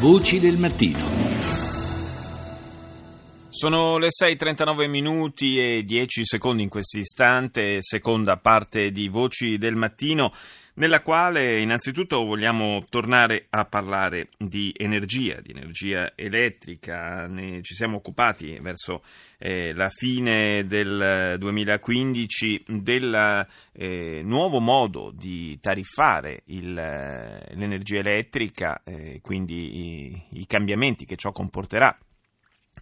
Voci del mattino. Sono le 6.39 minuti e 10 secondi in questo istante, seconda parte di Voci del Mattino, nella quale innanzitutto vogliamo tornare a parlare di energia, di energia elettrica. Ne ci siamo occupati verso eh, la fine del 2015 del eh, nuovo modo di tariffare il, l'energia elettrica, eh, quindi i, i cambiamenti che ciò comporterà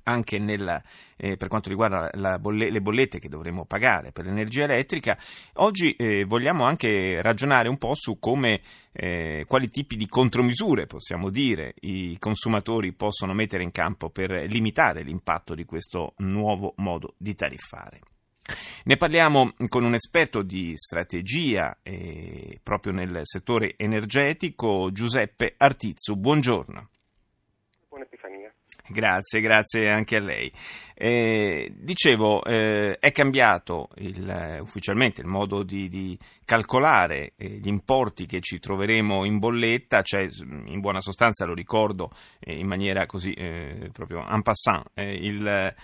anche nel, eh, per quanto riguarda bolle, le bollette che dovremo pagare per l'energia elettrica, oggi eh, vogliamo anche ragionare un po' su come, eh, quali tipi di contromisure, possiamo dire, i consumatori possono mettere in campo per limitare l'impatto di questo nuovo modo di tariffare. Ne parliamo con un esperto di strategia eh, proprio nel settore energetico, Giuseppe Artizzu. Buongiorno. Grazie, grazie anche a lei. Eh, dicevo, eh, è cambiato il, ufficialmente il modo di, di calcolare eh, gli importi che ci troveremo in bolletta, cioè in buona sostanza lo ricordo eh, in maniera così eh, proprio en passant, eh, il,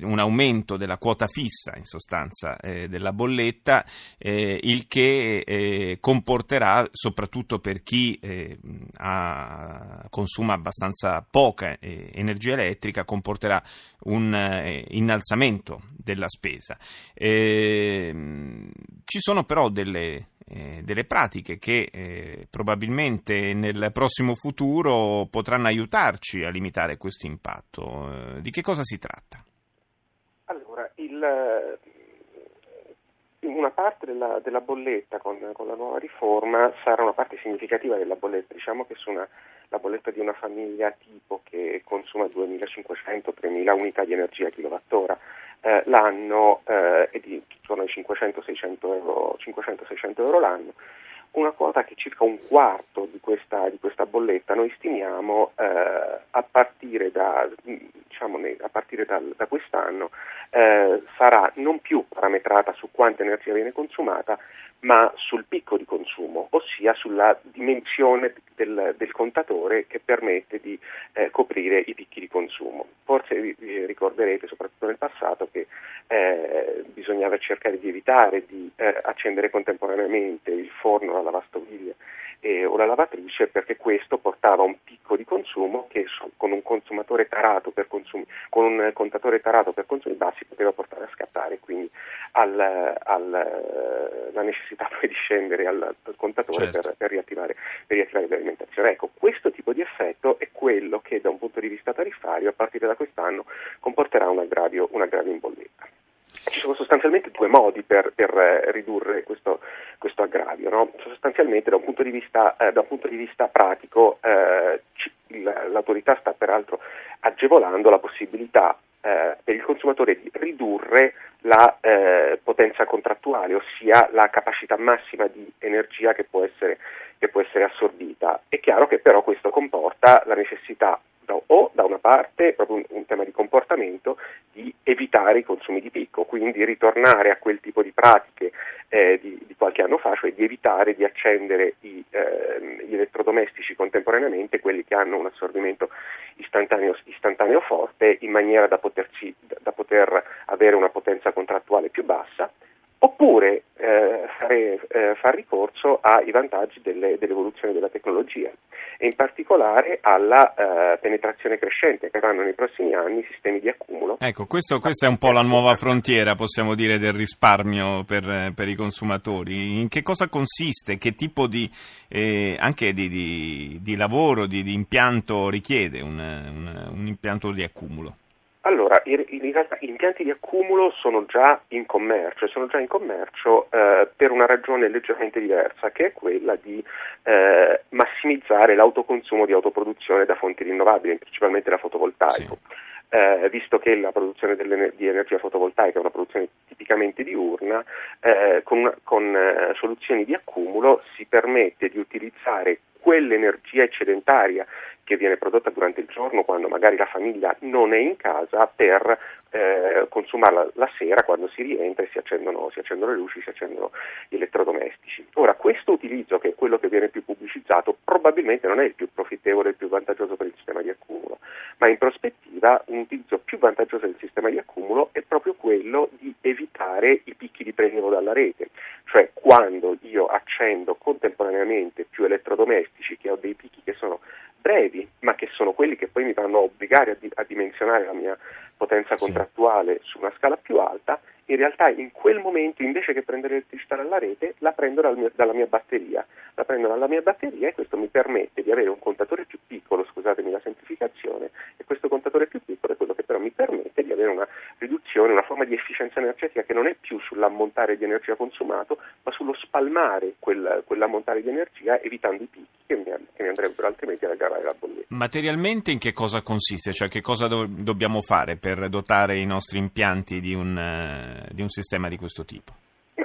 un aumento della quota fissa in sostanza della bolletta, il che comporterà soprattutto per chi ha, consuma abbastanza poca energia elettrica, comporterà un eh, innalzamento della spesa. Eh, ci sono però delle, eh, delle pratiche che eh, probabilmente nel prossimo futuro potranno aiutarci a limitare questo impatto. Eh, di che cosa si tratta? Allora, il, una parte della, della bolletta con, con, la nuova riforma sarà una parte significativa della bolletta, diciamo che su una, la bolletta di una famiglia tipo che consuma 2.500-3.000 unità di energia kilowattora eh, l'anno eh, e di intorno ai 500-600 euro, 500-600 euro l'anno, una quota che circa un quarto di questa, di questa bolletta noi stimiamo eh, a partire, da, diciamo, a partire da, da quest'anno eh, sarà non più parametrata su quanta energia viene consumata, ma sul picco di consumo, ossia sulla dimensione del, del contatore che permette di eh, coprire i picchi di consumo. Forse vi, vi ricorderete, soprattutto nel passato, che eh, bisognava cercare di evitare di eh, accendere contemporaneamente il forno, la lavastoviglie eh, o la lavatrice perché questo portava a un picco di consumo che su, con un consumatore tarato per consumi, con un contatore tarato per consumi bassi poteva portare a scattare, quindi al, al, la necessità poi di scendere al, al contatore certo. per, per, riattivare, per riattivare l'alimentazione. Ecco, questo tipo di effetto è quello che da un punto di vista tariffario a partire da quest'anno comporterà un aggravio, un aggravio in bolletta. Ci sono sostanzialmente due modi per, per eh, ridurre questo aggravio. No? Sostanzialmente da un punto di vista, eh, un punto di vista pratico eh, l'autorità sta peraltro agevolando la possibilità eh, per il consumatore di ridurre la eh, potenza contrattuale, ossia la capacità massima di energia che può, essere, che può essere assorbita. È chiaro che però questo comporta la necessità o da una parte, proprio un, un, tema di comportamento, di evitare i consumi di picco, quindi ritornare a quel tipo di pratiche eh, di, di, qualche anno fa, cioè di evitare di accendere i, eh, gli elettrodomestici contemporaneamente, quelli che hanno un assorbimento istantaneo, istantaneo forte, in maniera da, poterci, da poter avere una potenza contrattuale più bassa oppure eh, fare, eh, far ricorso ai vantaggi delle, dell'evoluzione della tecnologia e in particolare alla eh, penetrazione crescente che avranno nei prossimi anni i sistemi di accumulo. Ecco, questo, questa è un po' la nuova frontiera, possiamo dire, del risparmio per, per i consumatori. In che cosa consiste? Che tipo di, eh, anche di, di, di lavoro, di, impianto richiede un, un, un impianto di accumulo? Allora, in realtà gli impianti di accumulo sono già in commercio, sono già in commercio eh, per una ragione leggermente diversa, che è quella di eh, massimizzare l'autoconsumo di autoproduzione da fonti rinnovabili, principalmente da fotovoltaico. Sì. Eh, visto che la produzione di energia fotovoltaica è una produzione tipicamente diurna, eh, con, una, con eh, soluzioni di accumulo si permette di utilizzare quell'energia eccedentaria che viene prodotta durante il giorno quando magari la famiglia non è in casa per eh, consumarla la sera quando si rientra e si accendono, si accendono, le luci, si accendono gli elettrodomestici. Ora, questo utilizzo, che è quello che viene più pubblicizzato, probabilmente non è il più profittevole e il più vantaggioso per il sistema di accumulo, ma in prospettiva un utilizzo più vantaggioso del sistema di accumulo è proprio quello di evitare i picchi di prelievo dalla rete, cioè quando io accendo contemporaneamente più elettrodomestici che ho dei picchi brevi, ma che sono quelli che poi mi vanno a obbligare a, di- a dimensionare la mia potenza contrattuale sì. su una scala più alta, in realtà in quel momento invece che prendere l'elettricità dalla rete la prendo dal mio, dalla mia batteria, la prendo dalla mia batteria e questo mi permette di avere un contatore più piccolo, scusatemi la semplificazione, e questo contatore più piccolo è quello che però mi permette di avere una riduzione, una forma di efficienza energetica che non è più sull'ammontare di energia consumato, ma sullo spalmare quel, quell'ammontare di energia evitando i picchi che mi, che mi andrebbero altrimenti ad aggravare la bolletta. Materialmente in che cosa consiste? Cioè che cosa do- dobbiamo fare per dotare i nostri impianti di un, uh, di un sistema di questo tipo?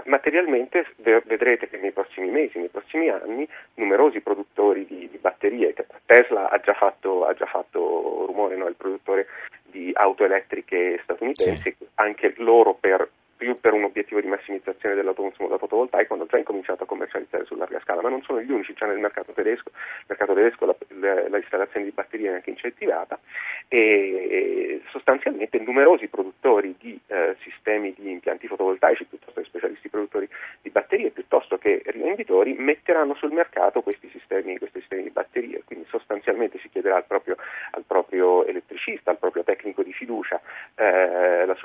Materialmente vedrete che nei prossimi mesi, nei prossimi anni, numerosi produttori di, di batterie, Tesla ha già fatto, ha già fatto rumore, no? il produttore di auto elettriche statunitensi, sì. anche loro per più per un obiettivo di massimizzazione dell'autoconsumo da fotovoltaico hanno già incominciato a commercializzare su larga scala, ma non sono gli unici, già nel mercato tedesco, nel mercato tedesco la, la, la installazione di batterie è anche incentivata e sostanzialmente numerosi produttori di eh, sistemi di impianti fotovoltaici piuttosto che specialisti produttori di batterie piuttosto che rivenditori metteranno sul mercato questi sistemi, questi sistemi di batterie, quindi sostanzialmente si chiederà al proprio, al proprio elettricista, al proprio tecnico di fiducia eh, la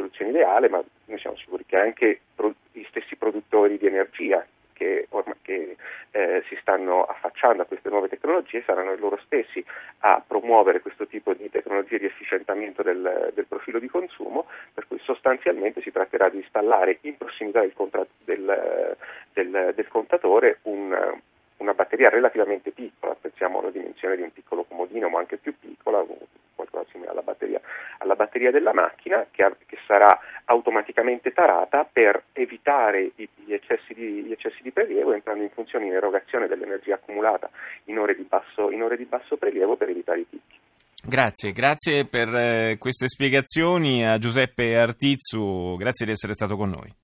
ideale, ma noi siamo sicuri che anche gli stessi produttori di energia che, ormai, che eh, si stanno affacciando a queste nuove tecnologie saranno loro stessi a promuovere questo tipo di tecnologie di efficientamento del, del profilo di consumo, per cui sostanzialmente si tratterà di installare in prossimità del, del, del, del contatore un, una batteria relativamente piccola, pensiamo alla dimensione di un piccolo comodino, ma anche più piccola, qualcosa simile alla batteria, alla batteria della macchina, che, sarà automaticamente tarata per evitare gli eccessi, di, gli eccessi di prelievo, entrando in funzione in erogazione dell'energia accumulata in ore di basso, ore di basso prelievo per evitare i picchi. Grazie, grazie per eh, queste spiegazioni a Giuseppe Artizzu, grazie di essere stato con noi.